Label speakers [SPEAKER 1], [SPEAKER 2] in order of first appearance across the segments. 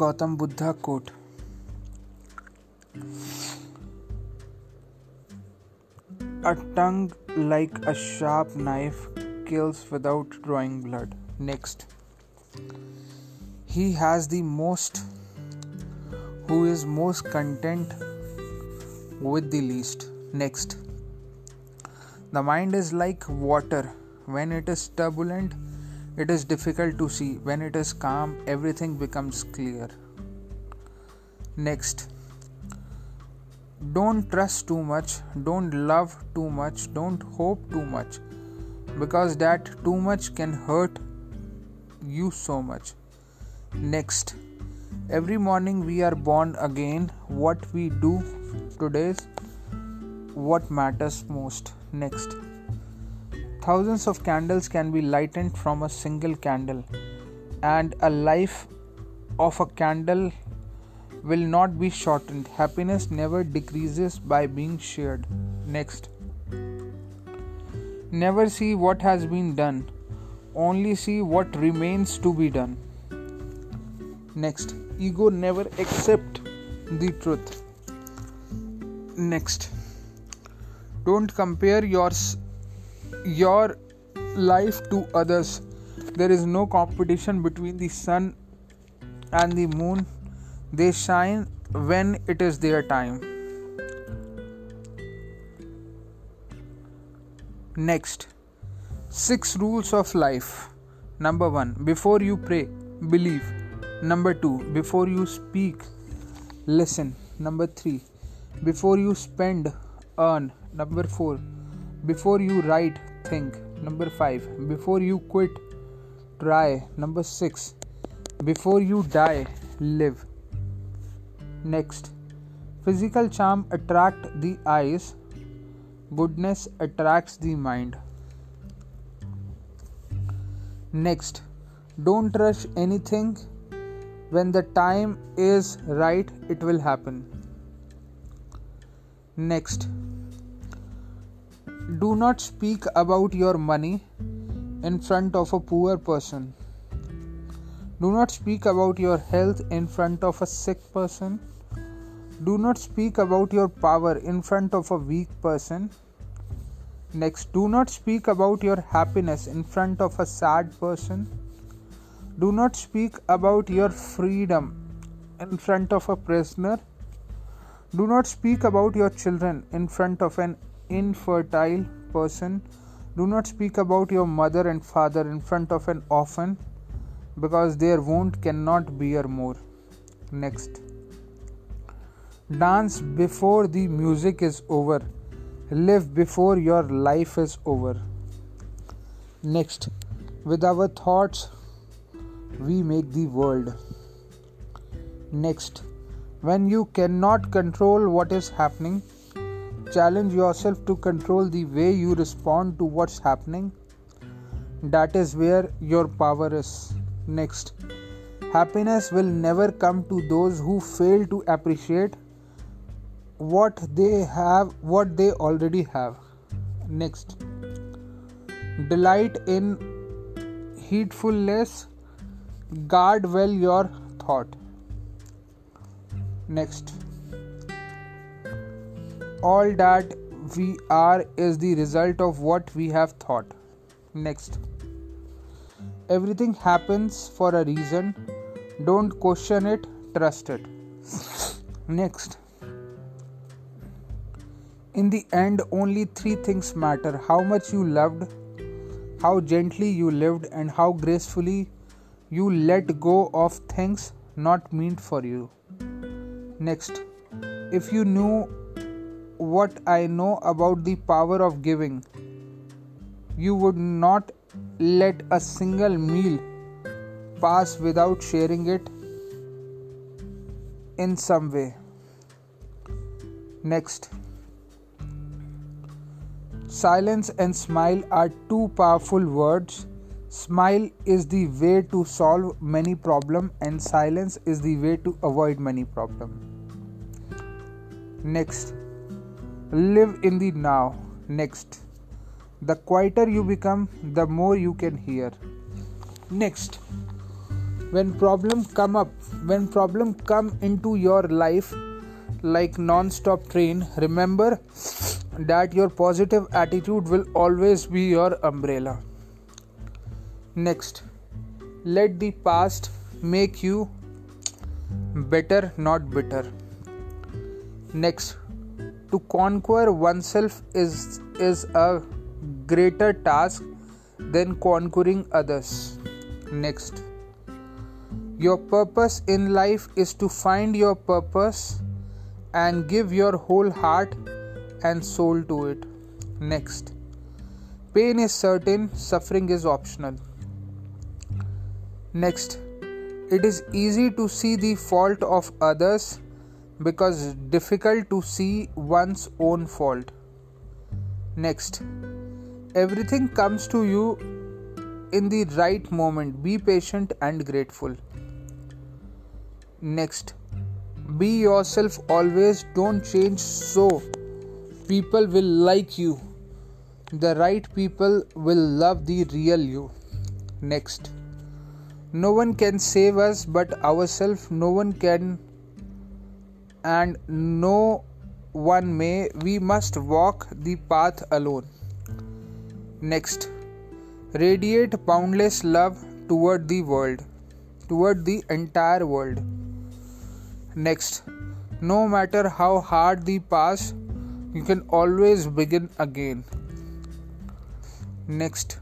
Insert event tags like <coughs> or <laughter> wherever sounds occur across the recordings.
[SPEAKER 1] Gautam Buddha quote A tongue like a sharp knife kills without drawing blood. Next. He has the most who is most content with the least. Next. The mind is like water. When it is turbulent, it is difficult to see. When it is calm, everything becomes clear. Next. Don't trust too much, don't love too much, don't hope too much, because that too much can hurt you so much. Next, every morning we are born again. What we do today what matters most. Next, thousands of candles can be lightened from a single candle, and a life of a candle will not be shortened. Happiness never decreases by being shared. Next. Never see what has been done, only see what remains to be done. Next. Ego never accept the truth. Next. Don't compare your your life to others. There is no competition between the sun and the moon they shine when it is their time. Next, six rules of life. Number one, before you pray, believe. Number two, before you speak, listen. Number three, before you spend, earn. Number four, before you write, think. Number five, before you quit, try. Number six, before you die, live. Next, physical charm attract the eyes, goodness attracts the mind. Next, don't rush anything. When the time is right, it will happen. Next, do not speak about your money in front of a poor person. Do not speak about your health in front of a sick person. Do not speak about your power in front of a weak person. Next, do not speak about your happiness in front of a sad person. Do not speak about your freedom in front of a prisoner. Do not speak about your children in front of an infertile person. Do not speak about your mother and father in front of an orphan because their wound cannot bear more. Next. Dance before the music is over. Live before your life is over. Next, with our thoughts, we make the world. Next, when you cannot control what is happening, challenge yourself to control the way you respond to what's happening. That is where your power is. Next, happiness will never come to those who fail to appreciate what they have what they already have next delight in heedfulness guard well your thought next all that we are is the result of what we have thought. Next. Everything happens for a reason. Don't question it trust it. Next. In the end, only three things matter how much you loved, how gently you lived, and how gracefully you let go of things not meant for you. Next, if you knew what I know about the power of giving, you would not let a single meal pass without sharing it in some way. Next, Silence and smile are two powerful words. Smile is the way to solve many problems, and silence is the way to avoid many problems. Next, live in the now. Next, the quieter you become, the more you can hear. Next, when problem come up when problem come into your life like non-stop train remember that your positive attitude will always be your umbrella. Next. Let the past make you better not bitter. Next to conquer oneself is is a greater task than conquering others next your purpose in life is to find your purpose and give your whole heart and soul to it. Next, pain is certain, suffering is optional. Next, it is easy to see the fault of others because difficult to see one's own fault. Next, everything comes to you in the right moment. Be patient and grateful. Next, be yourself always, don't change so people will like you. The right people will love the real you. Next, no one can save us but ourselves, no one can, and no one may. We must walk the path alone. Next, radiate boundless love toward the world, toward the entire world. Next, no matter how hard the past, you can always begin again. Next,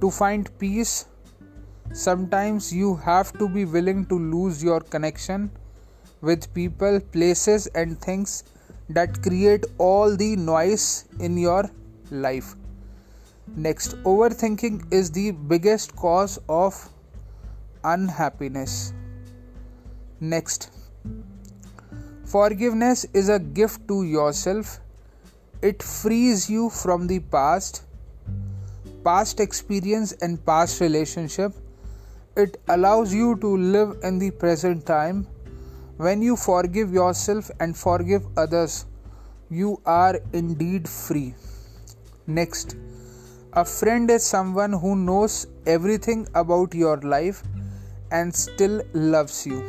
[SPEAKER 1] to find peace, sometimes you have to be willing to lose your connection with people, places, and things that create all the noise in your life. Next, overthinking is the biggest cause of unhappiness. Next, Forgiveness is a gift to yourself. It frees you from the past, past experience, and past relationship. It allows you to live in the present time. When you forgive yourself and forgive others, you are indeed free. Next, a friend is someone who knows everything about your life and still loves you.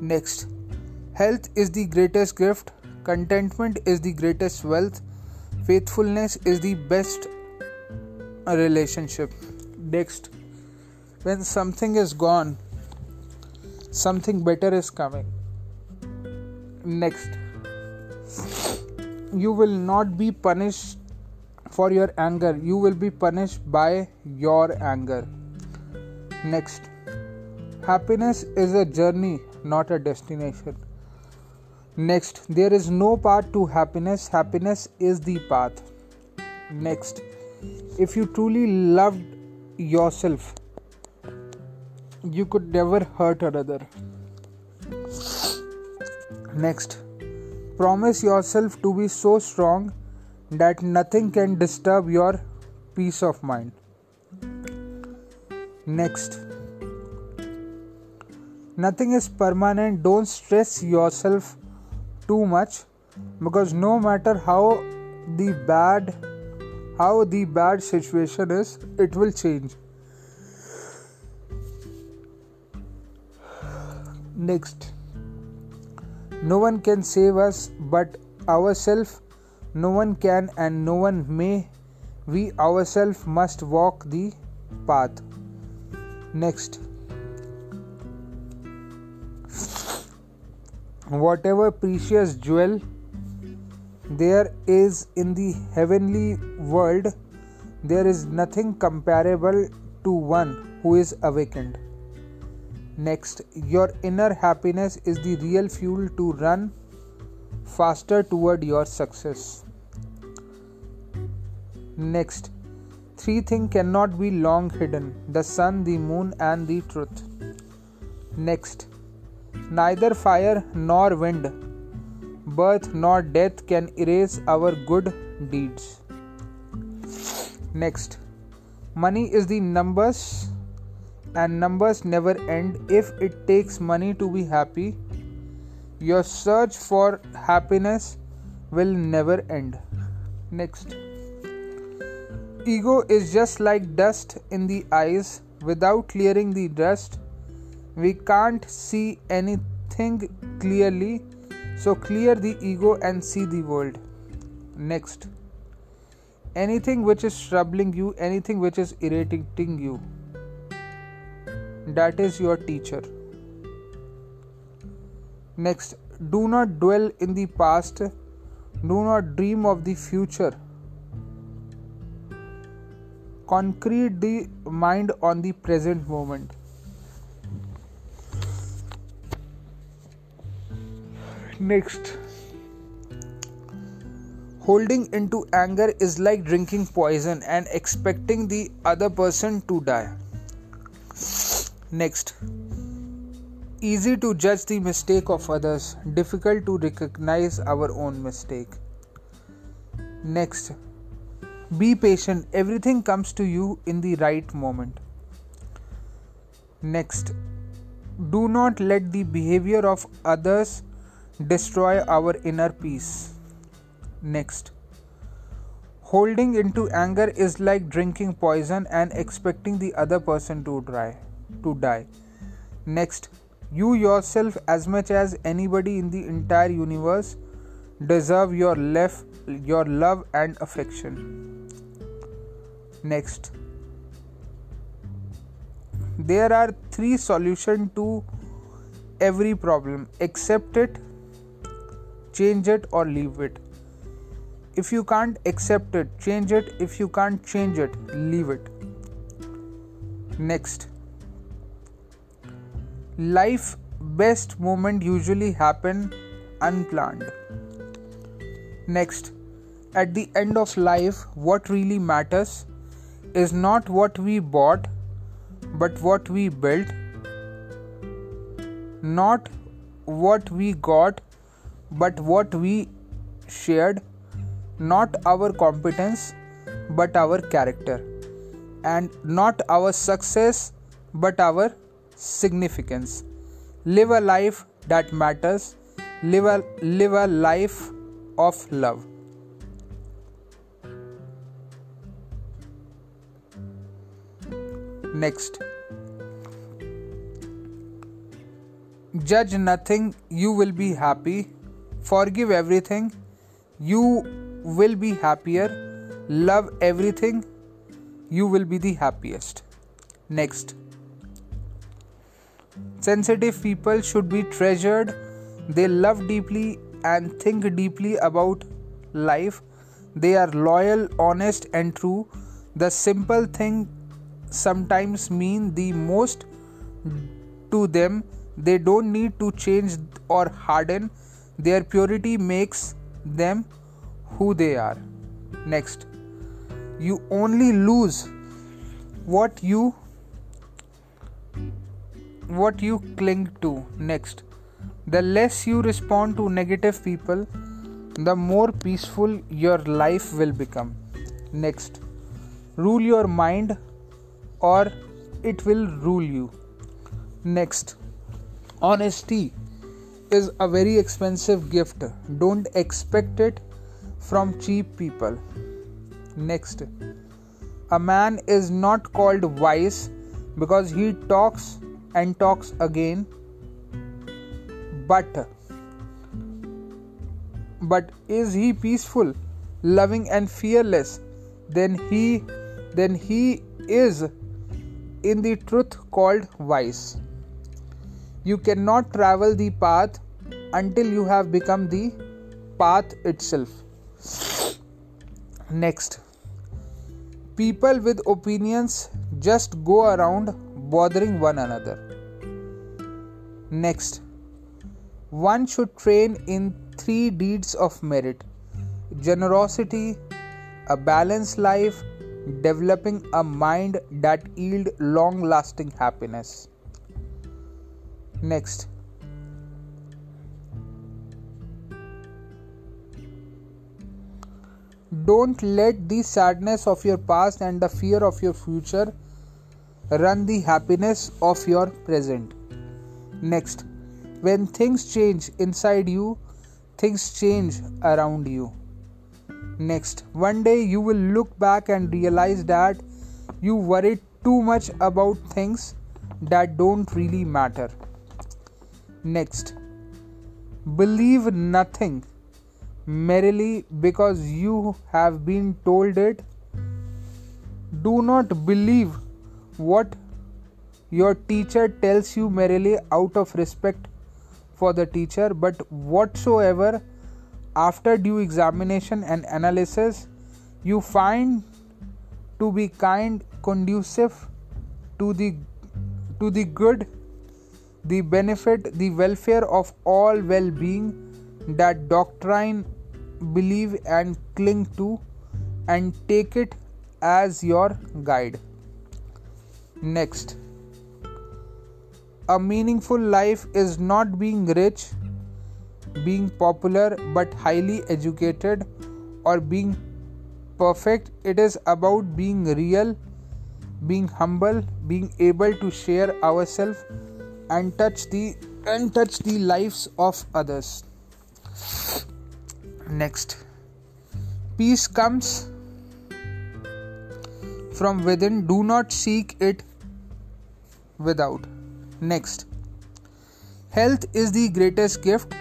[SPEAKER 1] Next, health is the greatest gift, contentment is the greatest wealth, faithfulness is the best relationship. Next, when something is gone, something better is coming. Next, you will not be punished for your anger, you will be punished by your anger. Next, happiness is a journey not a destination. Next, there is no path to happiness, happiness is the path. Next, if you truly loved yourself, you could never hurt another. Next, promise yourself to be so strong that nothing can disturb your peace of mind. Next, nothing is permanent don't stress yourself too much because no matter how the bad how the bad situation is it will change next. No one can save us but ourselves no one can and no one may. We ourselves must walk the path. Next. Whatever precious jewel there is in the heavenly world, there is nothing comparable to one who is awakened. Next, your inner happiness is the real fuel to run faster toward your success. Next, three things cannot be long hidden the sun, the moon, and the truth. Next, Neither fire nor wind, birth nor death can erase our good deeds. Next, money is the numbers, and numbers never end. If it takes money to be happy, your search for happiness will never end. Next, ego is just like dust in the eyes, without clearing the dust, we can't see anything clearly. So clear the ego and see the world. Next, anything which is troubling you, anything which is irritating you, that is your teacher. Next, do not dwell in the past, do not dream of the future. Concrete the mind on the present moment. Next, holding into anger is like drinking poison and expecting the other person to die. Next, easy to judge the mistake of others, difficult to recognize our own mistake. Next, be patient, everything comes to you in the right moment. Next, do not let the behavior of others destroy our inner peace. Next, holding into anger is like drinking poison and expecting the other person to die. To die. Next, you yourself, as much as anybody in the entire universe, deserve your, your love and affection. Next, there are three solutions to every problem accept it, change it, or leave it. If you can't accept it, change it. If you can't change it, leave it. Next, life best moment usually happen unplanned. Next at the end of life what really matters is not what we bought but what we built not what we got but what we shared not our competence but our character and not our success but our significance. Live a life that matters. Live a, live a life of love. Next. Judge nothing, you will be happy. Forgive everything, you will be happier. Love everything, you will be the happiest. Next. Sensitive people should be treasured. They love deeply and think deeply about life. They are loyal, honest, and true. The simple thing sometimes mean the most to them. They don't need to change or harden. Their purity makes them who they are. Next, you only lose what you what you cling to next. The less you respond to negative people, the more peaceful your life will become. Next, rule your mind or it will rule you. Next, honesty is a very expensive gift. Don't expect it from cheap people. Next, a man is not called wise because he talks and talks again. But but is he peaceful loving and fearless? Then he then he is in the truth called wise. You cannot travel the path until you have become the path itself. Next. People with opinions just go around bothering one another. Next, one should train in three deeds of merit generosity, a balanced life, developing a mind that yield long lasting happiness. Next, don't let the sadness of your past and the fear of your future run the happiness of your present. Next, when things change inside you, things change around you. Next, one day you will look back and realize that you worried too much about things that don't really matter. Next, believe nothing merely because you have been told it. Do not believe what your teacher tells you merely out of respect for the teacher, but whatsoever after due examination and analysis you find to be kind, conducive to the to the good, the benefit, the welfare of all well-being that doctrine believe and cling to and take it as your guide. Next, a meaningful life is not being rich, being popular, but highly educated or being perfect. It is about being real, being humble, being able to share ourselves and touch the and touch the lives of others. Next, peace comes from within, do not seek it without. Next, health is the greatest gift,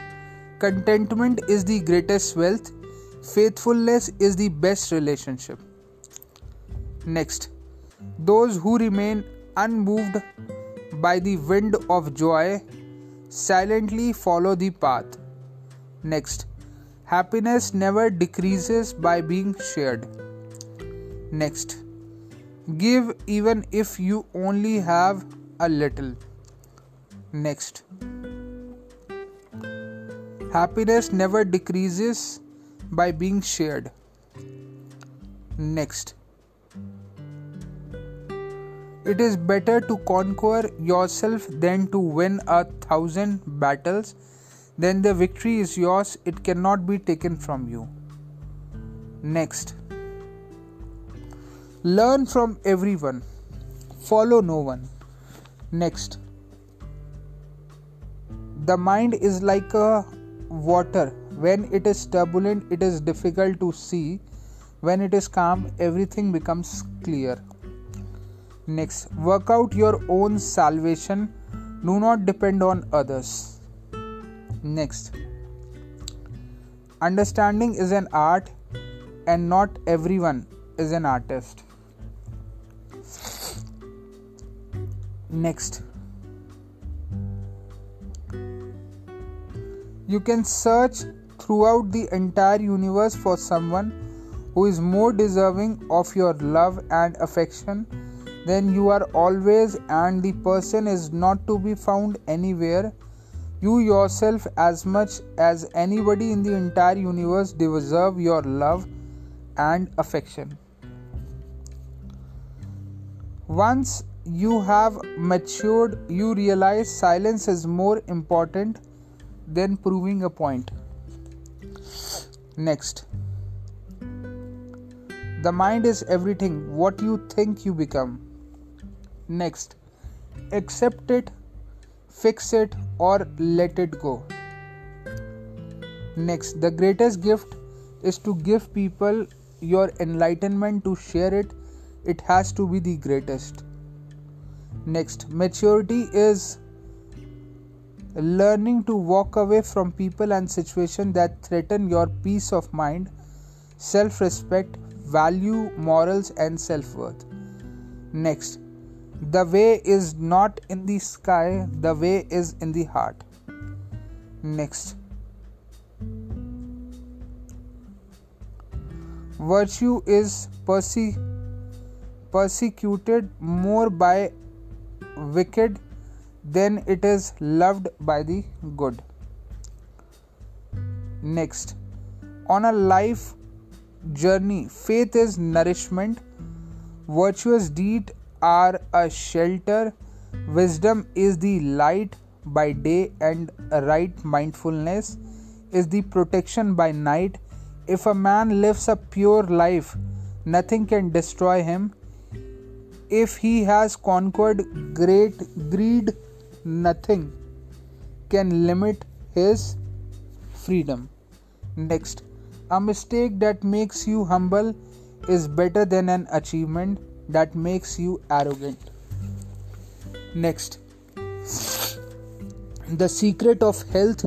[SPEAKER 1] contentment is the greatest wealth, faithfulness is the best relationship. Next, those who remain unmoved by the wind of joy silently follow the path. Next, happiness never decreases by being shared. Next, give even if you only have a little. Next, happiness never decreases by being shared. Next, it is better to conquer yourself than to win a thousand battles then the victory is yours, it cannot be taken from you. Next, learn from everyone, follow no one. Next, the mind is like a water. When it is turbulent, it is difficult to see. When it is calm, everything becomes clear. Next, work out your own salvation. Do not depend on others. Next, understanding is an art, and not everyone is an artist. Next, you can search throughout the entire universe for someone who is more deserving of your love and affection than you are always, and the person is not to be found anywhere you yourself, as much as anybody in the entire universe, deserve your love and affection. Once you have matured, you realize silence is more important than proving a point. Next, the mind is everything, what you think you become. Next, accept it fix it or let it go. Next, the greatest gift is to give people your enlightenment to share it. It has to be the greatest. Next, maturity is learning to walk away from people and situations that threaten your peace of mind, self respect, value, morals, and self worth. Next, the way is not in the sky, the way is in the heart. Next. Virtue is perse- persecuted more by wicked then it is loved by the good. Next, on a life journey, faith is nourishment, virtuous deed are a shelter. Wisdom is the light by day, and right mindfulness is the protection by night. If a man lives a pure life, nothing can destroy him. If he has conquered great greed, nothing can limit his freedom. Next, a mistake that makes you humble is better than an achievement that makes you arrogant. Next, the secret of health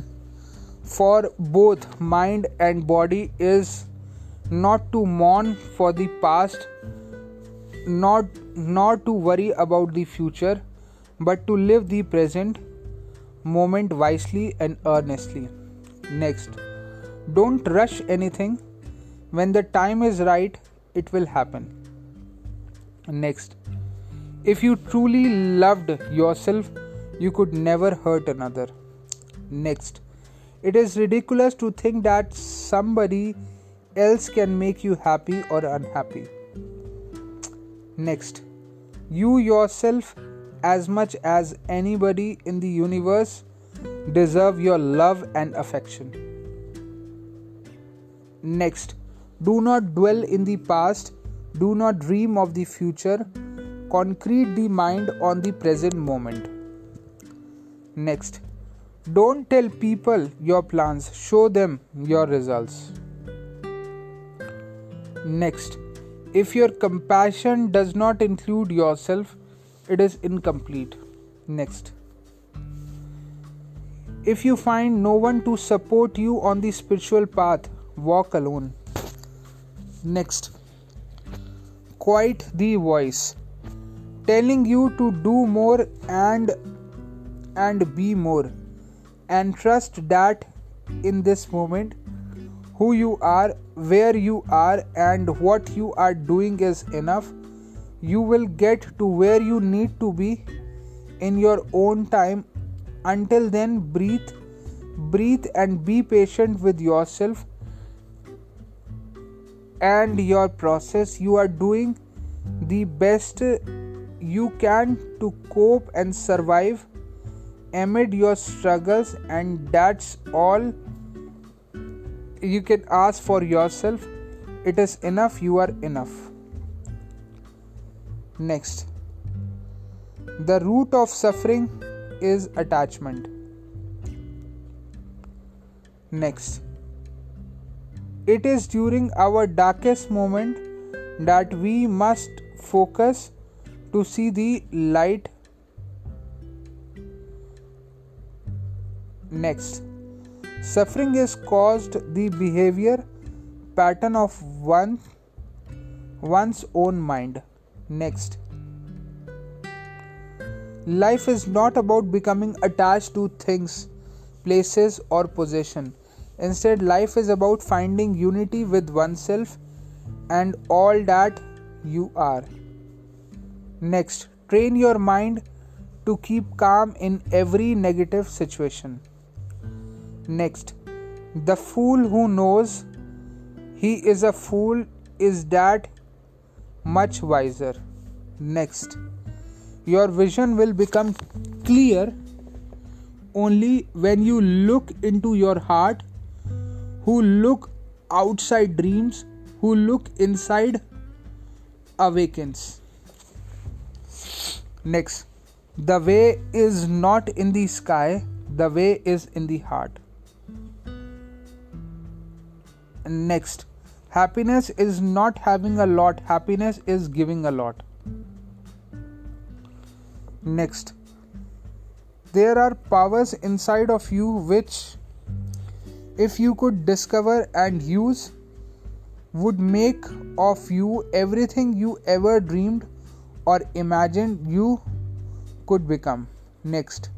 [SPEAKER 1] for both mind and body is not to mourn for the past, not, not to worry about the future, but to live the present moment wisely and earnestly. Next, don't rush anything. When the time is right, it will happen. Next, if you truly loved yourself, you could never hurt another. Next, it is ridiculous to think that somebody else can make you happy or unhappy. Next, you yourself, as much as anybody in the universe, deserve your love and affection. Next, do not dwell in the past, do not dream of the future, concrete the mind on the present moment. Next, don't tell people your plans, show them your results. Next, if your compassion does not include yourself, it is incomplete. Next, if you find no one to support you on the spiritual path, walk alone. Next, quiet the voice telling you to do more and and be more and trust that in this moment who you are, where you are, and what you are doing is enough. You will get to where you need to be in your own time. Until then, breathe, breathe, and be patient with yourself and your process. You are doing the best you can to cope and survive amid your struggles, and that's all you can ask for yourself. It is enough, you are enough. Next, the root of suffering is attachment. Next, it is during our darkest moment that we must focus to see the light Next, suffering is caused the behavior pattern of one one's own mind. Next, life is not about becoming attached to things, places, or possession. Instead, life is about finding unity with oneself and all that you are. Next, train your mind to keep calm in every negative situation. Next, the fool who knows he is a fool is that much wiser. Next, your vision will become clear only when you look into your heart, who look outside dreams, who look inside awakens. Next, the way is not in the sky, the way is in the heart. Next, happiness is not having a lot, happiness is giving a lot. Next, there are powers inside of you which, if you could discover and use, would make of you everything you ever dreamed or imagined you could become. Next,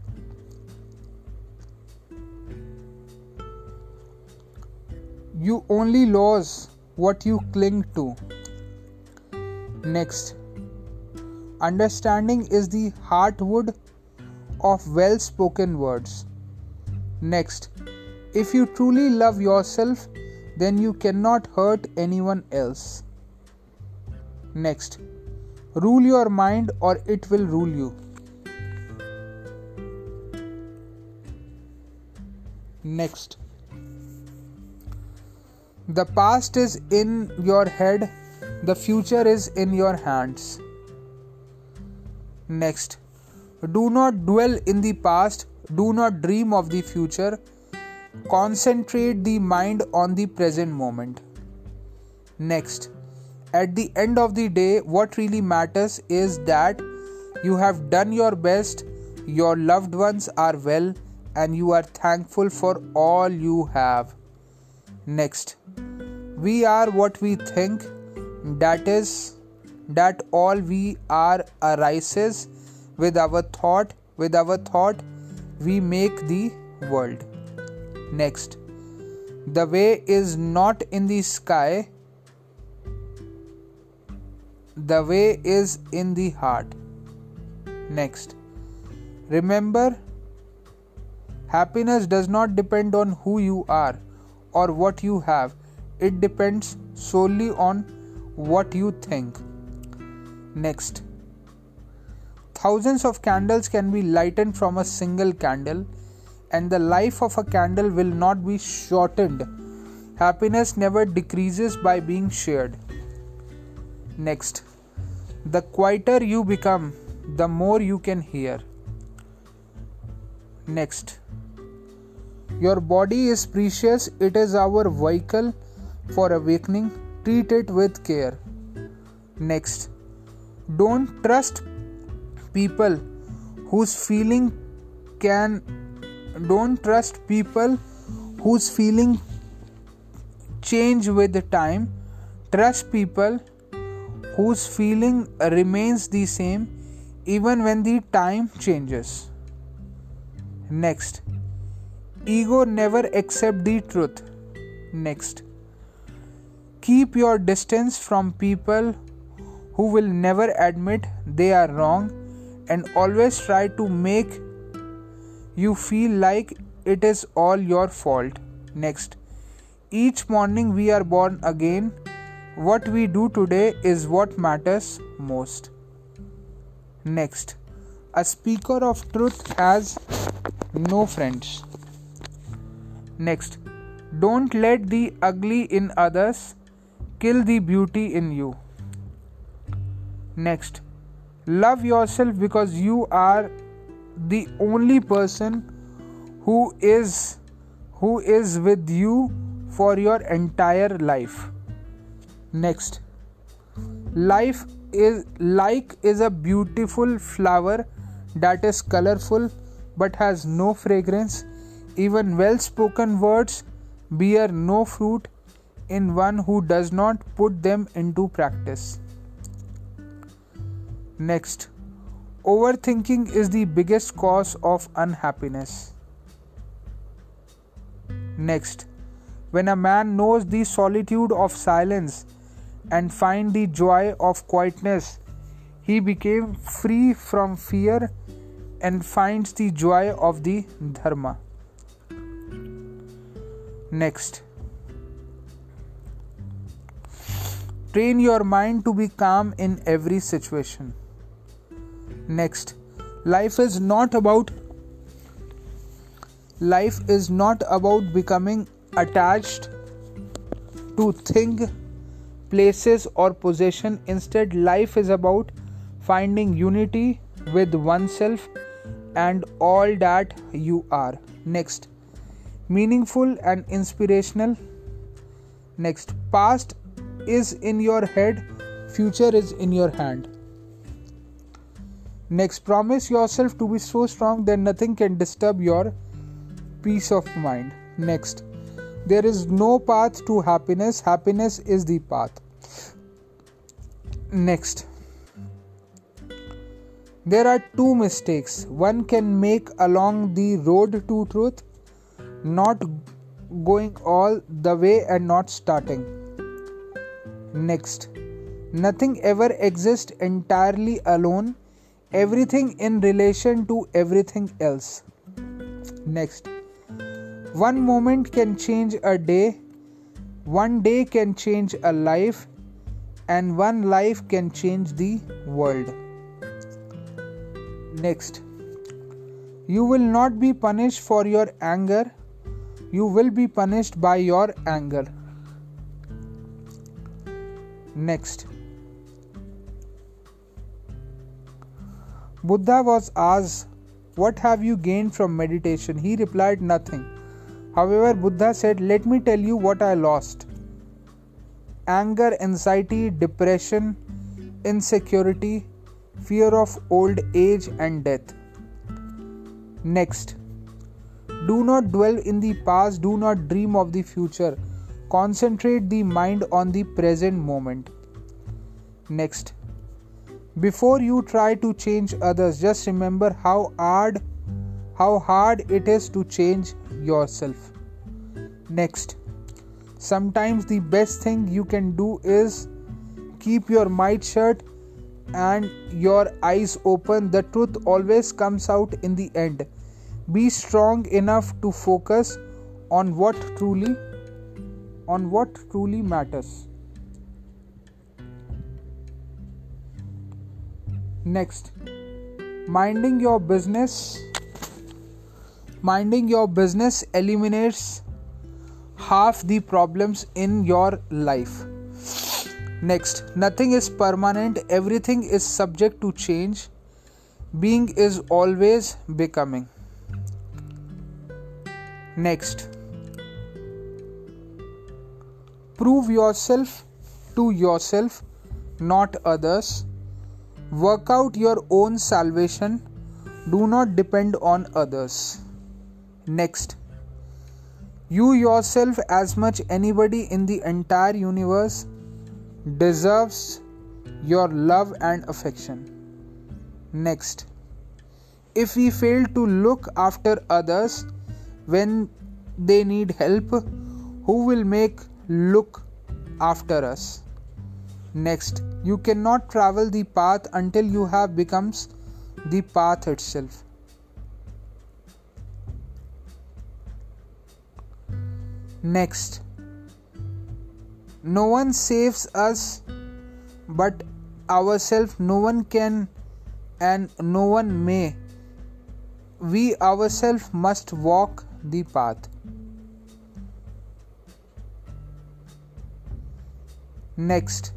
[SPEAKER 1] You only lose what you cling to. Next, understanding is the heartwood of well spoken words. Next, if you truly love yourself, then you cannot hurt anyone else. Next, rule your mind or it will rule you. Next, the past is in your head, the future is in your hands. Next, do not dwell in the past, do not dream of the future. Concentrate the mind on the present moment. Next, at the end of the day, what really matters is that you have done your best, your loved ones are well, and you are thankful for all you have. Next, we are what we think, that is, that all we are arises with our thought, with our thought, we make the world. Next, the way is not in the sky, the way is in the heart. Next, remember happiness does not depend on who you are or what you have, it depends solely on what you think. Next, thousands of candles can be lightened from a single candle, and the life of a candle will not be shortened. Happiness never decreases by being shared. Next, the quieter you become, the more you can hear. Next, your body is precious, it is our vehicle for awakening. Treat it with care. Next, don't trust people whose feeling can don't trust people whose feeling change with time trust people whose feeling remains the same even when the time changes. Next, ego never accept the truth. Next, keep your distance from people who will never admit they are wrong and always try to make you feel like it is all your fault. Next, each morning we are born again what we do today is what matters most. Next, a speaker of truth has no friends. Next, don't let the ugly in others kill the beauty in you. Next, love yourself because you are the only person who is who is with you for your entire life. Next. Life is like is a beautiful flower that is colorful but has no fragrance even well spoken words bear no fruit in one who does not put them into practice next overthinking is the biggest cause of unhappiness next when a man knows the solitude of silence and find the joy of quietness. He became free from fear and finds the joy of the Dharma. Next, train your mind to be calm in every situation. Next, life is not about life is not about becoming attached to thing places, or possession. Instead, life is about finding unity with oneself and all that you are. Next, meaningful and inspirational. Next, past is in your head, future is in your hand. Next, promise yourself to be so strong that nothing can disturb your peace of mind. Next, there is no path to happiness, happiness is the path. Next, there are two mistakes one can make along the road to truth not going all the way and not starting. Next, nothing ever exists entirely alone, everything in relation to everything else. Next, one moment can change a day, one day can change a life, and one life can change the world. Next, you will not be punished for your anger, you will be punished by your anger. Next, Buddha was asked, What have you gained from meditation? He replied, Nothing. However, Buddha said, Let me tell you what I lost. anger, anxiety, depression, insecurity, fear of old age and death. Next, do not dwell in the past, do not dream of the future. Concentrate the mind on the present moment. Next, before you try to change others, just remember how hard how hard it is to change yourself. Next, sometimes the best thing you can do is keep your mind shut and your eyes open. The truth always comes out in the end. Be strong enough to focus on what truly on what truly matters. Next, minding your business minding your business eliminates half the problems in your life. Next, nothing is permanent, everything is subject to change. Being is always becoming. Next, prove yourself to yourself, not others. Work out your own salvation. Do not depend on others. Next, you yourself, as much anybody in the entire universe, deserves your love and affection. Next, if we fail to look after others when they need help, who will make look after us? Next, you cannot travel the path until you have becomes the path itself. Next, no one saves us but ourselves, no one can and no one may. We ourselves must walk the path. Next,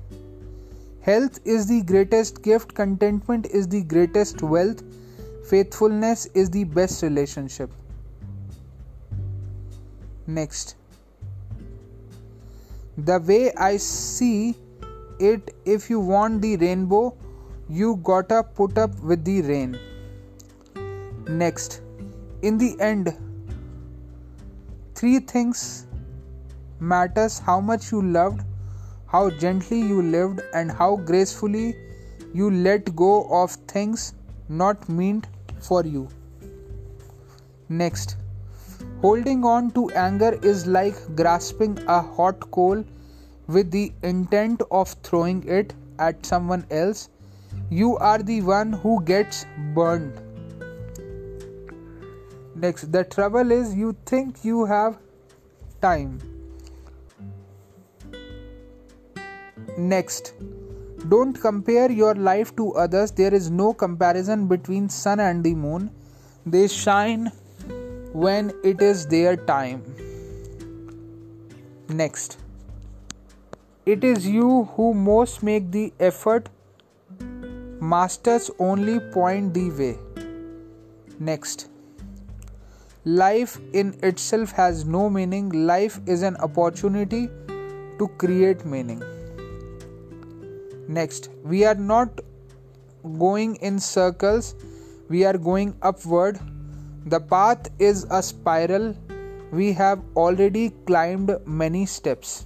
[SPEAKER 1] health is the greatest gift, contentment is the greatest wealth, faithfulness is the best relationship. Next, the way I see it, if you want the rainbow, you gotta put up with the rain. Next, in the end, three things matters how much you loved, how gently you lived, and how gracefully you let go of things not meant for you. Next, Holding on to anger is like grasping a hot coal with the intent of throwing it at someone else. You are the one who gets burned. Next, the trouble is you think you have time. Next, don't compare your life to others. There is no comparison between sun and the moon. They shine when it is their time. Next, it is you who most make the effort, masters only point the way. Next, life in itself has no meaning, life is an opportunity to create meaning. Next, we are not going in circles, we are going upward the path is a spiral. We have already climbed many steps.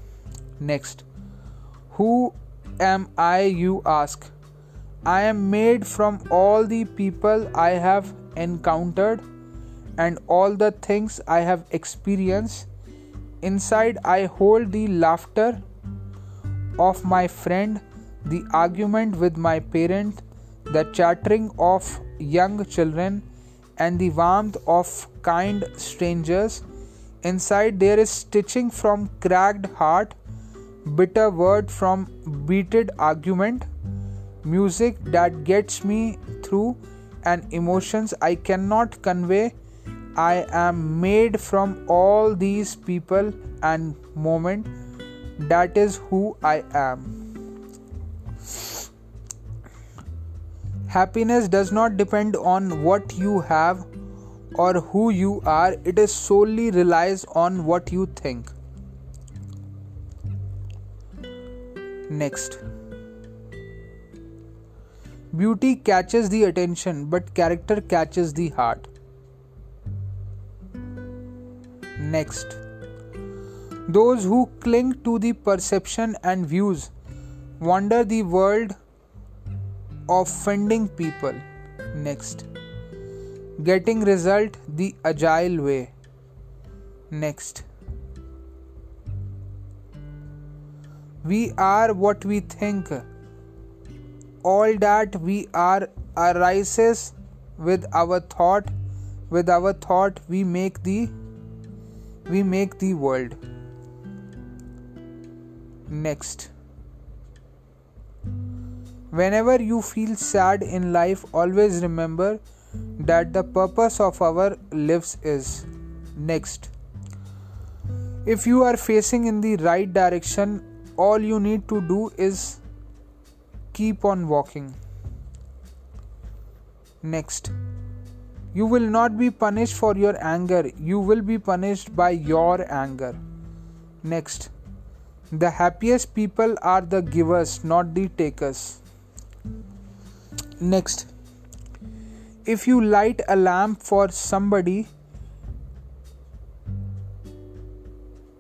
[SPEAKER 1] Next, who am I, you ask? I am made from all the people I have encountered and all the things I have experienced. Inside, I hold the laughter of my friend, the argument with my parent, the chattering of young children and the warmth of kind strangers. Inside there is stitching from cracked heart, bitter word from beaten argument, music that gets me through, and emotions I cannot convey. I am made from all these people and moment. That is who I am. Happiness does not depend on what you have or who you are, it is solely relies on what you think. Next. Beauty catches the attention, but character catches the heart. Next. Those who cling to the perception and views wander the world offending people. Next. Getting result the agile way. Next. We are what we think all that we are arises with our thought with our thought we make the we make the world. Next. Whenever you feel sad in life always remember that the purpose of our lives is next. If you are facing in the right direction all you need to do is keep on walking. Next, you will not be punished for your anger, you will be punished by your anger. Next, the happiest people are the givers, not the takers. Next, if you light a lamp for somebody,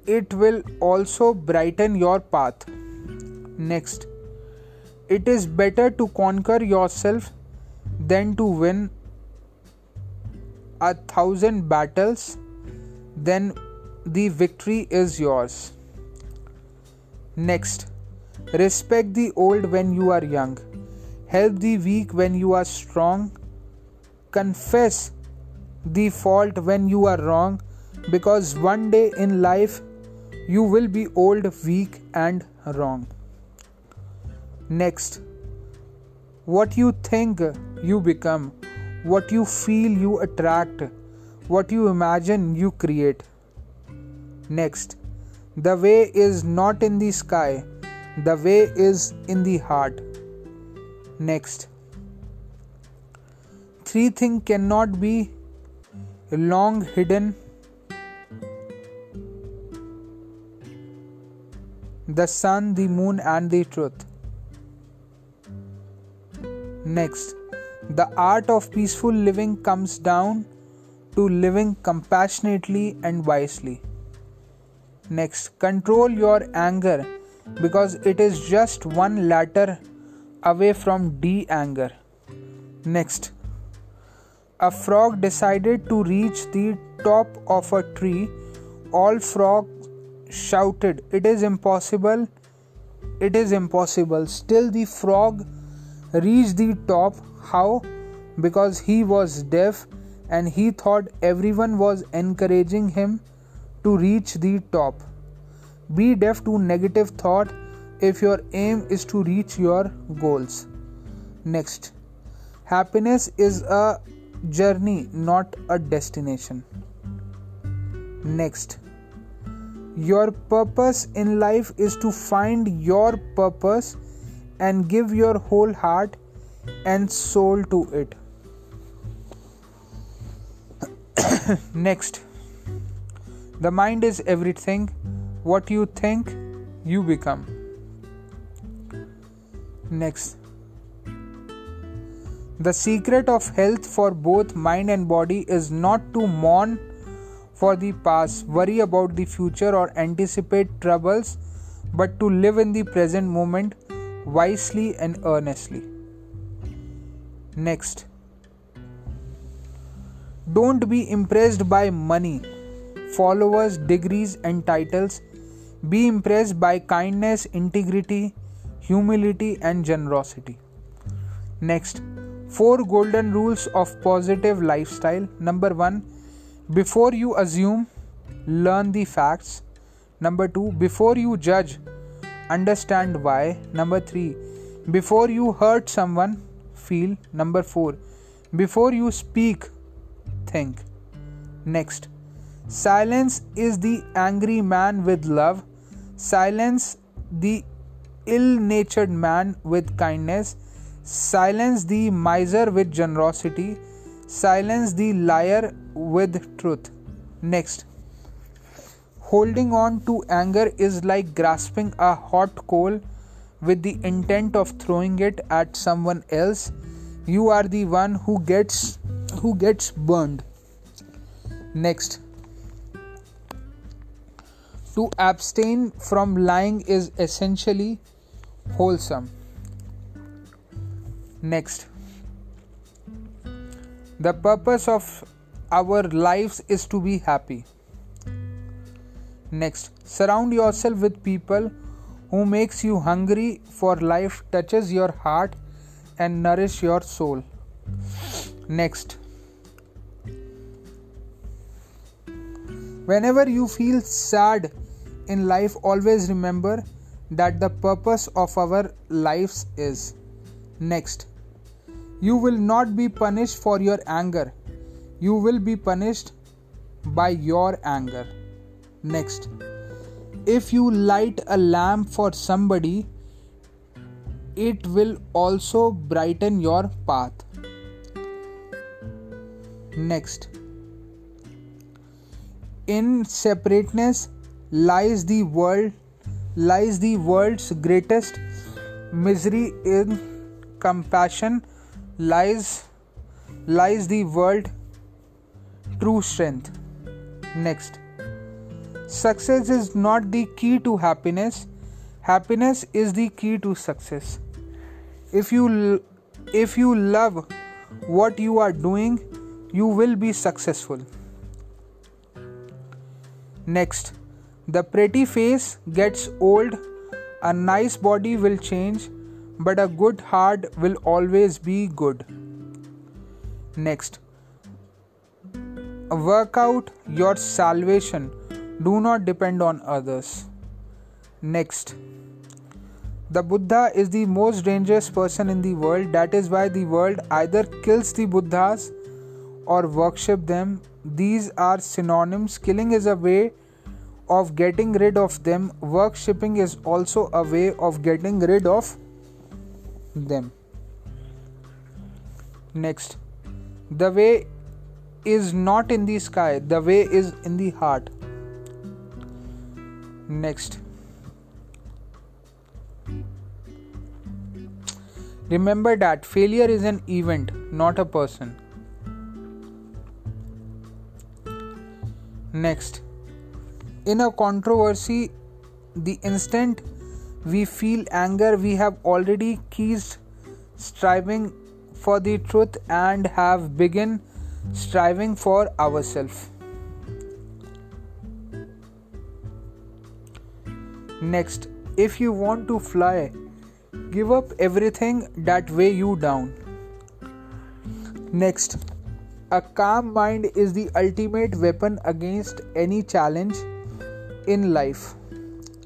[SPEAKER 1] it will also brighten your path. Next, it is better to conquer yourself than to win a thousand battles, then the victory is yours. Next, respect the old when you are young, help the weak when you are strong, confess the fault when you are wrong, because one day in life you will be old, weak, and wrong. Next, what you think you become, what you feel you attract, what you imagine you create. Next, the way is not in the sky, the way is in the heart. Next, three things cannot be long hidden the sun, the moon, and the truth. Next, the art of peaceful living comes down to living compassionately and wisely. Next, control your anger because it is just one letter away from de anger. Next, a frog decided to reach the top of a tree. All frogs shouted, It is impossible! It is impossible! Still, the frog reached the top. How? Because he was deaf and he thought everyone was encouraging him to reach the top. Be deaf to negative thought if your aim is to reach your goals. Next, happiness is a journey, not a destination. Next, your purpose in life is to find your purpose and give your whole heart and soul to it. <coughs> Next, the mind is everything. What you think, you become. Next, the secret of health for both mind and body is not to mourn for the past, worry about the future, or anticipate troubles, but to live in the present moment wisely and earnestly. Next, don't be impressed by money, followers, degrees, and titles. Be impressed by kindness, integrity, humility, and generosity. Next, four golden rules of positive lifestyle. Number one, before you assume, learn the facts. Number two, before you judge, understand why. Number three, before you hurt someone, feel. Number four, before you speak, think. Next, silence is the angry man with love, silence the ill natured man with kindness, silence the miser with generosity, silence the liar with truth. Next, Holding on to anger is like grasping a hot coal with the intent of throwing it at someone else you are the one who gets who gets burned next to abstain from lying is essentially wholesome. Next, the purpose of our lives is to be happy. Next, surround yourself with people who makes you hungry for life, touches your heart and nourish your soul. Next, whenever you feel sad in life, always remember that the purpose of our lives is. Next, you will not be punished for your anger, you will be punished by your anger. Next, if you light a lamp for somebody, it will also brighten your path. Next, in separateness lies the world lies the world's greatest. Misery in compassion lies lies the world true strength. Next success is not the key to happiness. Happiness is the key to success. If you if you love what you are doing you will be successful. Next the pretty face gets old, a nice body will change, but a good heart will always be good. Next, work out your salvation, do not depend on others. Next, the Buddha is the most dangerous person in the world. That is why the world either kills the Buddhas or worship them. These are synonyms. Killing is a way of getting rid of them, worshipping is also a way of getting rid of them. Next, the way is not in the sky, the way is in the heart. Next, remember that failure is an event, not a person. Next, in a controversy, the instant we feel anger, we have already ceased striving for the truth and have begun striving for ourselves. Next, if you want to fly, give up everything that weigh you down. Next, a calm mind is the ultimate weapon against any challenge in life.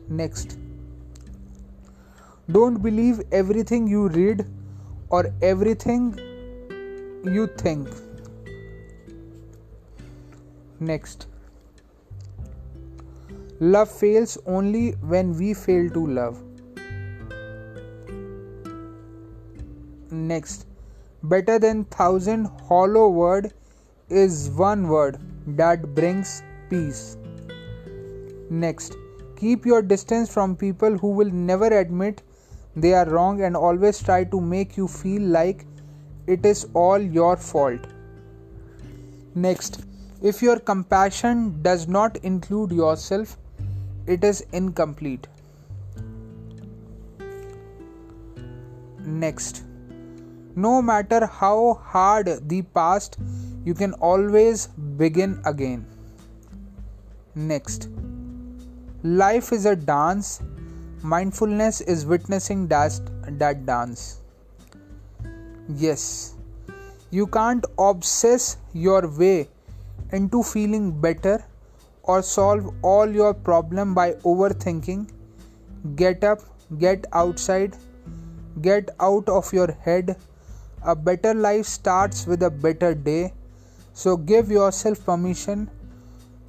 [SPEAKER 1] Next, don't believe everything you read or everything you think. Next, love fails only when we fail to love. Next, better than thousand hollow word is one word that brings peace. Next, keep your distance from people who will never admit they are wrong and always try to make you feel like it is all your fault. Next, if your compassion does not include yourself, it is incomplete. Next, no matter how hard the past, you can always begin again. Next, Life is a dance. Mindfulness is witnessing that, that dance. Yes, you can't obsess your way into feeling better or solve all your problem by overthinking. Get up, get outside, get out of your head. A better life starts with a better day. So give yourself permission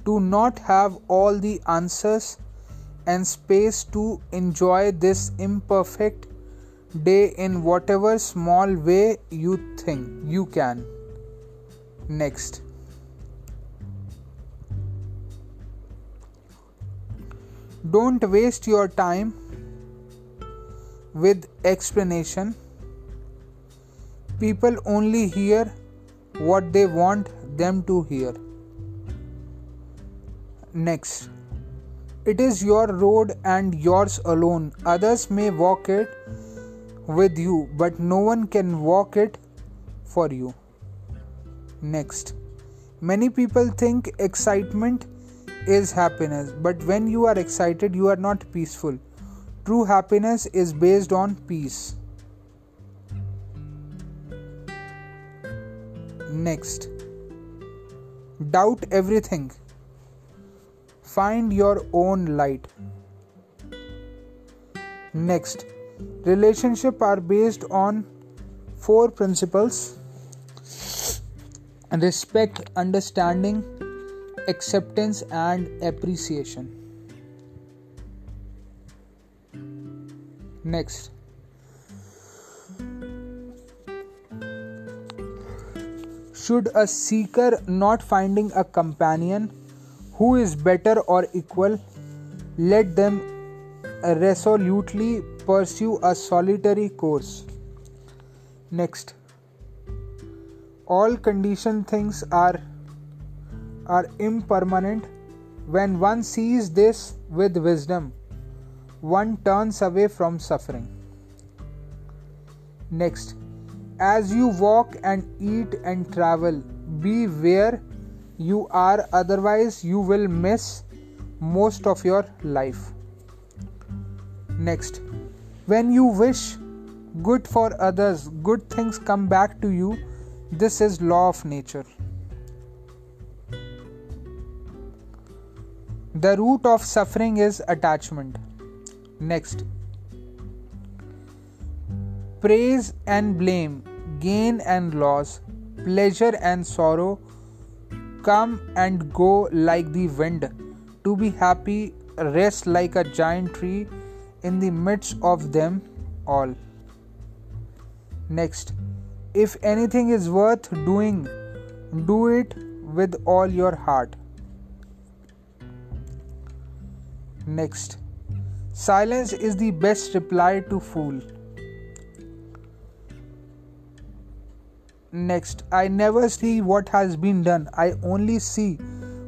[SPEAKER 1] to not have all the answers and space to enjoy this imperfect day in whatever small way you think you can. Next. Don't waste your time with explanation. People only hear what they want them to hear. Next, it is your road and yours alone. Others may walk it with you, but no one can walk it for you. Next, many people think excitement is happiness, but when you are excited, you are not peaceful. True happiness is based on peace. Next, doubt everything. Find your own light. Next, relationship are based on four principles respect, understanding, acceptance, and appreciation. Next, should a seeker not finding a companion who is better or equal, let them resolutely pursue a solitary course. Next, all conditioned things are are impermanent. When one sees this with wisdom, one turns away from suffering. Next, as you walk and eat and travel, be where you are, otherwise, you will miss most of your life. Next, when you wish good for others, good things come back to you. This is law of nature. The root of suffering is attachment. Next, praise and blame, gain and loss, pleasure and sorrow come and go like the wind. To be happy, rest like a giant tree in the midst of them all. Next, if anything is worth doing, do it with all your heart. Next, silence is the best reply to fool. Next, I never see what has been done, I only see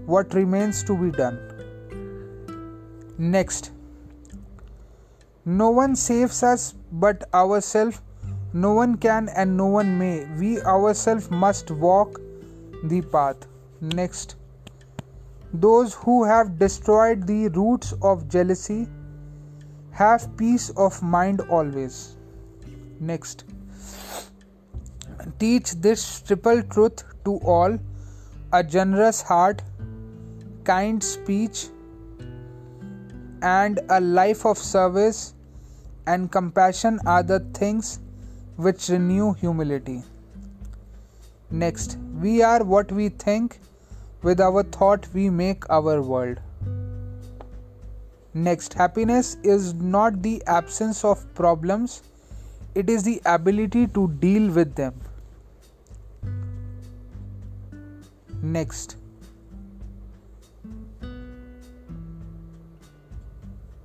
[SPEAKER 1] what remains to be done. Next, no one saves us but ourselves. No one can and no one may. We ourselves must walk the path. Next, those who have destroyed the roots of jealousy have peace of mind always. Next, teach this triple truth to all a generous heart, kind speech, and a life of service and compassion are the things which renew humility. Next, we are what we think with our thought, we make our world. Next, happiness is not the absence of problems, it is the ability to deal with them. Next,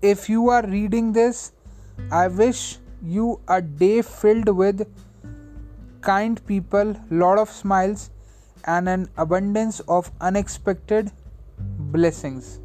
[SPEAKER 1] if you are reading this, I wish you a day filled with kind people, lot of smiles, and an abundance of unexpected blessings.